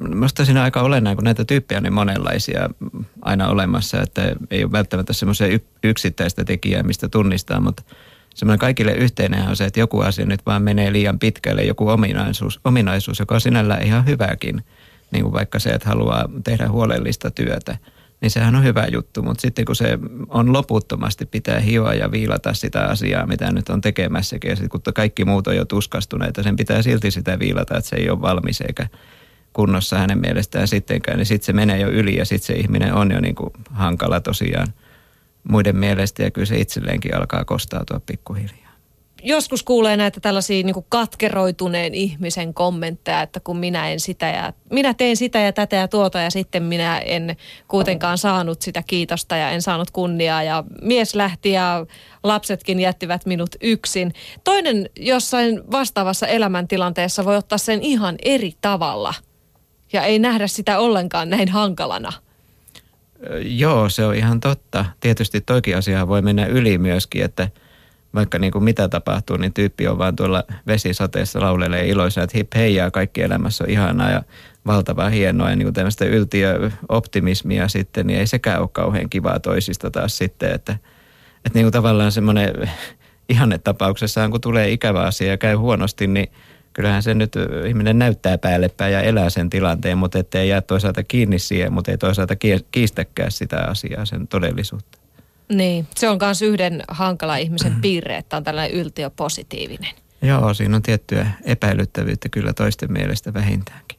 Minusta siinä aika olennainen, kun näitä tyyppejä on niin monenlaisia aina olemassa, että ei ole välttämättä semmoisia yksittäistä tekijää, mistä tunnistaa, mutta semmoinen kaikille yhteinen on se, että joku asia nyt vaan menee liian pitkälle, joku ominaisuus, ominaisuus joka on sinällään ihan hyväkin, niin kuin vaikka se, että haluaa tehdä huolellista työtä – niin sehän on hyvä juttu. Mutta sitten kun se on loputtomasti, pitää hioa ja viilata sitä asiaa, mitä nyt on tekemässäkin. Ja sitten kun kaikki muut on jo tuskastuneita, sen pitää silti sitä viilata, että se ei ole valmis eikä kunnossa hänen mielestään sittenkään. Niin sitten se menee jo yli ja sitten se ihminen on jo niin kuin hankala tosiaan muiden mielestä. Ja kyllä se itselleenkin alkaa kostautua pikkuhiljaa joskus kuulee näitä tällaisia niin katkeroituneen ihmisen kommentteja, että kun minä en sitä ja minä teen sitä ja tätä ja tuota ja sitten minä en kuitenkaan saanut sitä kiitosta ja en saanut kunniaa ja mies lähti ja lapsetkin jättivät minut yksin. Toinen jossain vastaavassa elämäntilanteessa voi ottaa sen ihan eri tavalla ja ei nähdä sitä ollenkaan näin hankalana. Joo, se on ihan totta. Tietysti toikin asia voi mennä yli myöskin, että – vaikka niin kuin mitä tapahtuu, niin tyyppi on vaan tuolla vesisateessa laulelee iloisena, että hip hei ja kaikki elämässä on ihanaa ja valtavaa hienoa ja niin kuin tämmöistä yltiöoptimismia sitten, niin ei sekään ole kauhean kivaa toisista taas sitten, että, että niin kuin tavallaan semmoinen ihannetapauksessaan, kun tulee ikävä asia ja käy huonosti, niin kyllähän se nyt ihminen näyttää päällepäin ja elää sen tilanteen, mutta ettei jää toisaalta kiinni siihen, mutta ei toisaalta kiistäkään sitä asiaa, sen todellisuutta. Niin, se on myös yhden hankala ihmisen piirre, että on tällainen yltiöpositiivinen. Joo, siinä on tiettyä epäilyttävyyttä kyllä toisten mielestä vähintäänkin.